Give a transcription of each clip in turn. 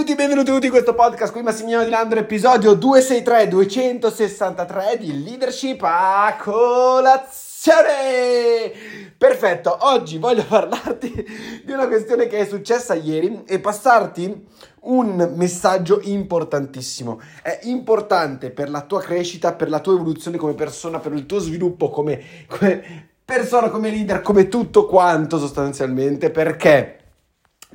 Benvenuti, benvenuti tutti in questo podcast qui Massimiliano Di Landro, episodio 263, 263 di Leadership a colazione! Perfetto, oggi voglio parlarti di una questione che è successa ieri e passarti un messaggio importantissimo. È importante per la tua crescita, per la tua evoluzione come persona, per il tuo sviluppo come, come persona, come leader, come tutto quanto sostanzialmente, perché?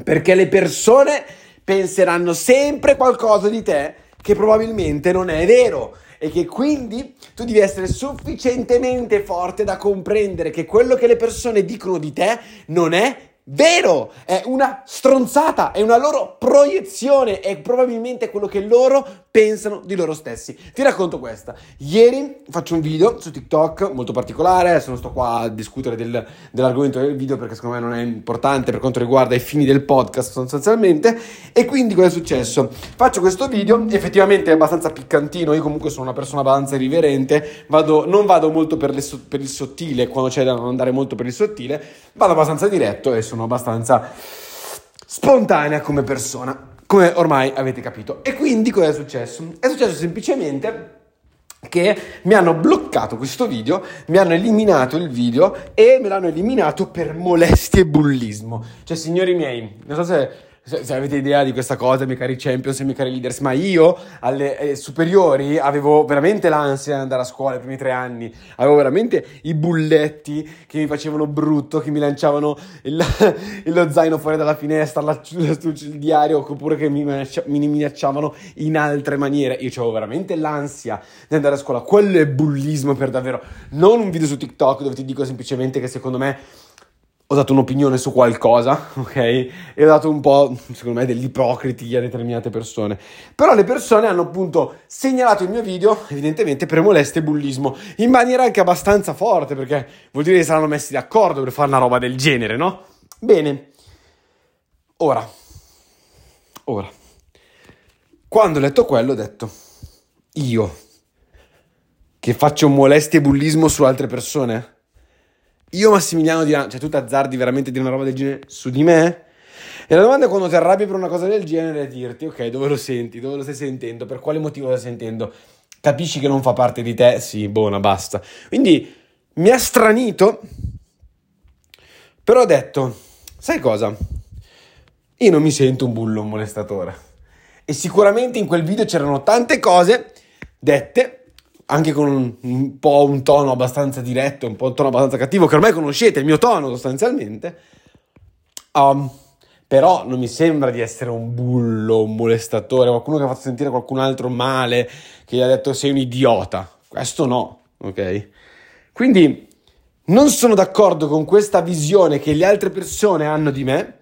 Perché le persone penseranno sempre qualcosa di te che probabilmente non è vero e che quindi tu devi essere sufficientemente forte da comprendere che quello che le persone dicono di te non è vero, è una stronzata, è una loro proiezione, è probabilmente quello che loro pensano di loro stessi. Ti racconto questa. Ieri faccio un video su TikTok molto particolare, adesso non sto qua a discutere del, dell'argomento del video perché secondo me non è importante per quanto riguarda i fini del podcast sostanzialmente. E quindi cosa è successo? Faccio questo video, effettivamente è abbastanza piccantino, io comunque sono una persona abbastanza irriverente, vado, non vado molto per, le, per il sottile quando c'è da non andare molto per il sottile, vado abbastanza diretto e sono abbastanza spontanea come persona, come ormai avete capito. E quindi cosa è successo? È successo semplicemente che mi hanno bloccato questo video, mi hanno eliminato il video e me l'hanno eliminato per molestie e bullismo. Cioè, signori miei, non so se se, se, avete idea di questa cosa, miei cari champions e miei cari leaders, ma io alle eh, superiori avevo veramente l'ansia di andare a scuola i primi tre anni, avevo veramente i bulletti che mi facevano brutto, che mi lanciavano il, lo zaino fuori dalla finestra, la, il diario, oppure che mi, mi minacciavano in altre maniere. Io avevo veramente l'ansia di andare a scuola, quello è bullismo per davvero, non un video su TikTok dove ti dico semplicemente che secondo me ho dato un'opinione su qualcosa, ok? E ho dato un po', secondo me, degli ipocriti a determinate persone. Però le persone hanno appunto segnalato il mio video, evidentemente, per molestia e bullismo, in maniera anche abbastanza forte, perché vuol dire che saranno messi d'accordo per fare una roba del genere, no? Bene. Ora. Ora. Quando ho letto quello ho detto, io, che faccio molestia e bullismo su altre persone io Massimiliano dirà, cioè tu ti azzardi veramente di una roba del genere su di me? E la domanda è quando ti arrabbi per una cosa del genere è dirti, ok, dove lo senti, dove lo stai sentendo, per quale motivo lo stai sentendo? Capisci che non fa parte di te? Sì, buona, basta. Quindi mi ha stranito, però ho detto, sai cosa? Io non mi sento un bullo, un molestatore. E sicuramente in quel video c'erano tante cose dette anche con un, un, po' un tono abbastanza diretto, un po' un tono abbastanza cattivo, che ormai conoscete, il mio tono sostanzialmente. Um, però non mi sembra di essere un bullo, un molestatore, qualcuno che ha fatto sentire qualcun altro male, che gli ha detto sei un idiota. Questo no, ok? Quindi non sono d'accordo con questa visione che le altre persone hanno di me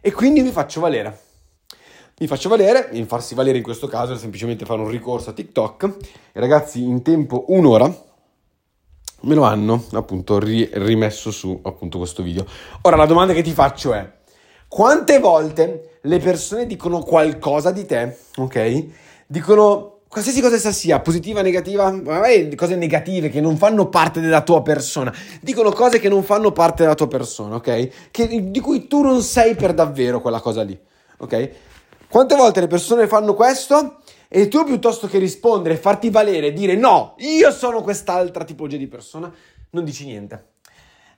e quindi mi faccio valere mi faccio valere, in farsi valere in questo caso è semplicemente fare un ricorso a TikTok e ragazzi in tempo un'ora me lo hanno appunto ri- rimesso su appunto questo video. Ora la domanda che ti faccio è quante volte le persone dicono qualcosa di te, ok? Dicono qualsiasi cosa essa sia, positiva, negativa, magari cose negative che non fanno parte della tua persona, dicono cose che non fanno parte della tua persona, ok? Che, di cui tu non sei per davvero quella cosa lì, ok? Quante volte le persone fanno questo e tu piuttosto che rispondere, farti valere, dire no, io sono quest'altra tipologia di persona, non dici niente.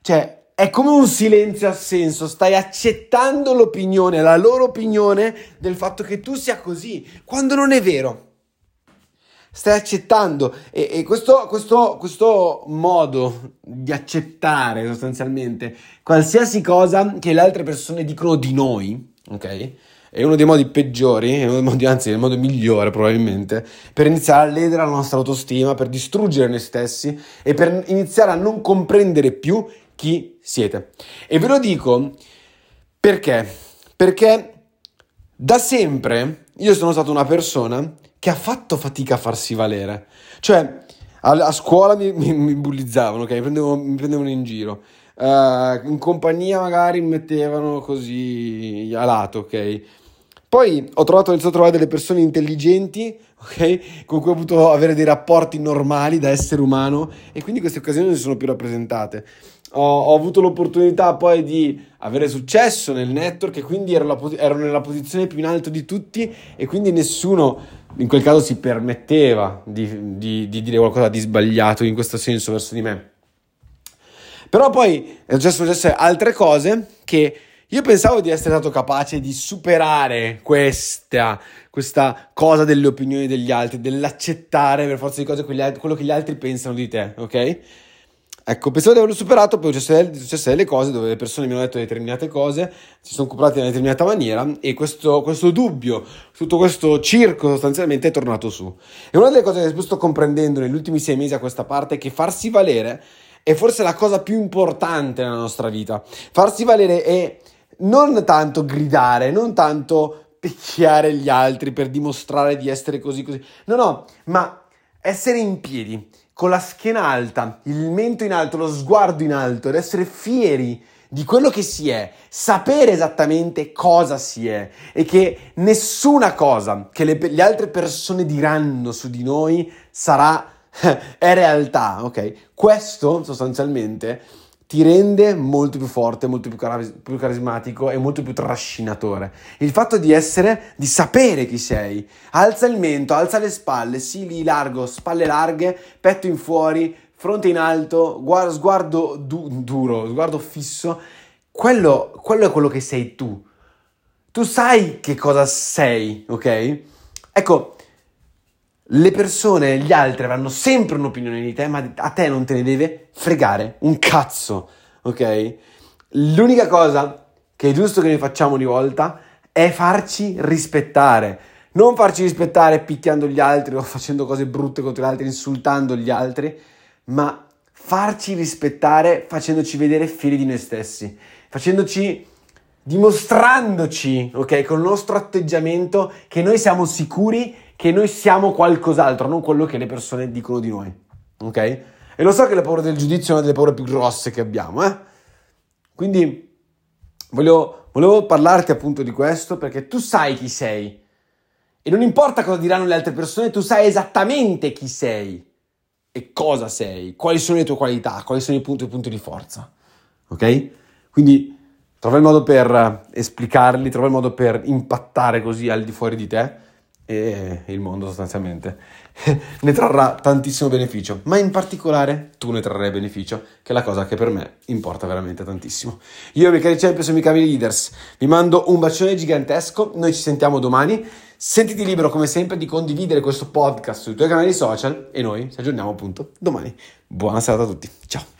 Cioè, è come un silenzio a senso, stai accettando l'opinione, la loro opinione del fatto che tu sia così, quando non è vero. Stai accettando e, e questo, questo, questo modo di accettare sostanzialmente qualsiasi cosa che le altre persone dicono di noi, ok? È uno dei modi peggiori, modi, anzi è il modo migliore probabilmente, per iniziare a ledere la nostra autostima, per distruggere noi stessi e per iniziare a non comprendere più chi siete. E ve lo dico perché? Perché da sempre io sono stata una persona che ha fatto fatica a farsi valere. Cioè, a, a scuola mi, mi, mi bullizzavano, ok? Mi prendevano, mi prendevano in giro. Uh, in compagnia magari mi mettevano così a lato, ok? Poi ho trovato, ho iniziato a trovare delle persone intelligenti, ok? Con cui ho potuto avere dei rapporti normali da essere umano e quindi queste occasioni non si sono più rappresentate. ho, ho, avuto l'opportunità poi di avere successo nel network e quindi ero, la, ero, nella posizione più in alto di tutti e quindi nessuno in quel caso si permetteva di, di, di dire qualcosa di sbagliato in questo senso verso di me. Però poi successo, successe altre cose che io pensavo di essere stato capace di superare questa, questa cosa delle opinioni degli altri, dell'accettare per forza di cose quello che gli altri pensano di te, ok? Ecco, pensavo di averlo superato, poi sono successe delle cose dove le persone mi hanno detto determinate cose, si sono comportate in una determinata maniera e questo, questo, dubbio, tutto questo circo sostanzialmente è tornato su. E una delle cose che sto comprendendo negli ultimi sei mesi a questa parte è che farsi valere è forse la cosa più importante nella nostra vita. Farsi valere è non tanto gridare, non tanto picchiare gli altri per dimostrare di essere così così. No, no, ma essere in piedi, con la schiena alta, il mento in alto, lo sguardo in alto ed essere fieri di quello che si è, sapere esattamente cosa si è e che nessuna cosa che le, le altre persone diranno su di noi sarà è realtà, ok? Questo sostanzialmente ti rende molto più forte, molto più, caris- più, carismatico e molto più trascinatore. Il fatto di essere, di sapere chi sei. Alza il mento, alza le spalle, sì, lì largo, spalle larghe, petto in fuori, fronte in alto, guardo, sguardo du- duro, sguardo fisso. Quello, quello è quello che sei tu. Tu sai che cosa sei, ok? Ecco, le persone, gli altri avranno sempre un'opinione di te, ma a te non te ne deve fregare un cazzo, ok? L'unica cosa che è giusto che noi facciamo ogni volta è farci rispettare. Non farci rispettare picchiando gli altri o facendo cose brutte contro gli altri, insultando gli altri, ma farci rispettare facendoci vedere figli di noi stessi, facendoci dimostrandoci, ok, con il nostro atteggiamento che noi siamo sicuri che noi siamo qualcos'altro, non quello che le persone dicono di noi. Ok? E lo so che la paura del giudizio è una delle paure più grosse che abbiamo, eh? Quindi volevo, volevo parlarti appunto di questo perché tu sai chi sei. E non importa cosa diranno le altre persone, tu sai esattamente chi sei e cosa sei, quali sono le tue qualità, quali sono i punti, i punti di forza. Ok? Quindi trova il modo per esplicarli, trova il modo per impattare così al di fuori di te e il mondo sostanzialmente ne trarrà tantissimo beneficio, ma in particolare tu ne trarrai beneficio, che è la cosa che per me importa veramente tantissimo. Io, miei cari champion e miei cari leaders, vi mando un bacione gigantesco, noi ci sentiamo domani, sentiti libero come sempre di condividere questo podcast sui tuoi canali social e noi ci aggiorniamo appunto domani. Buona serata a tutti, ciao!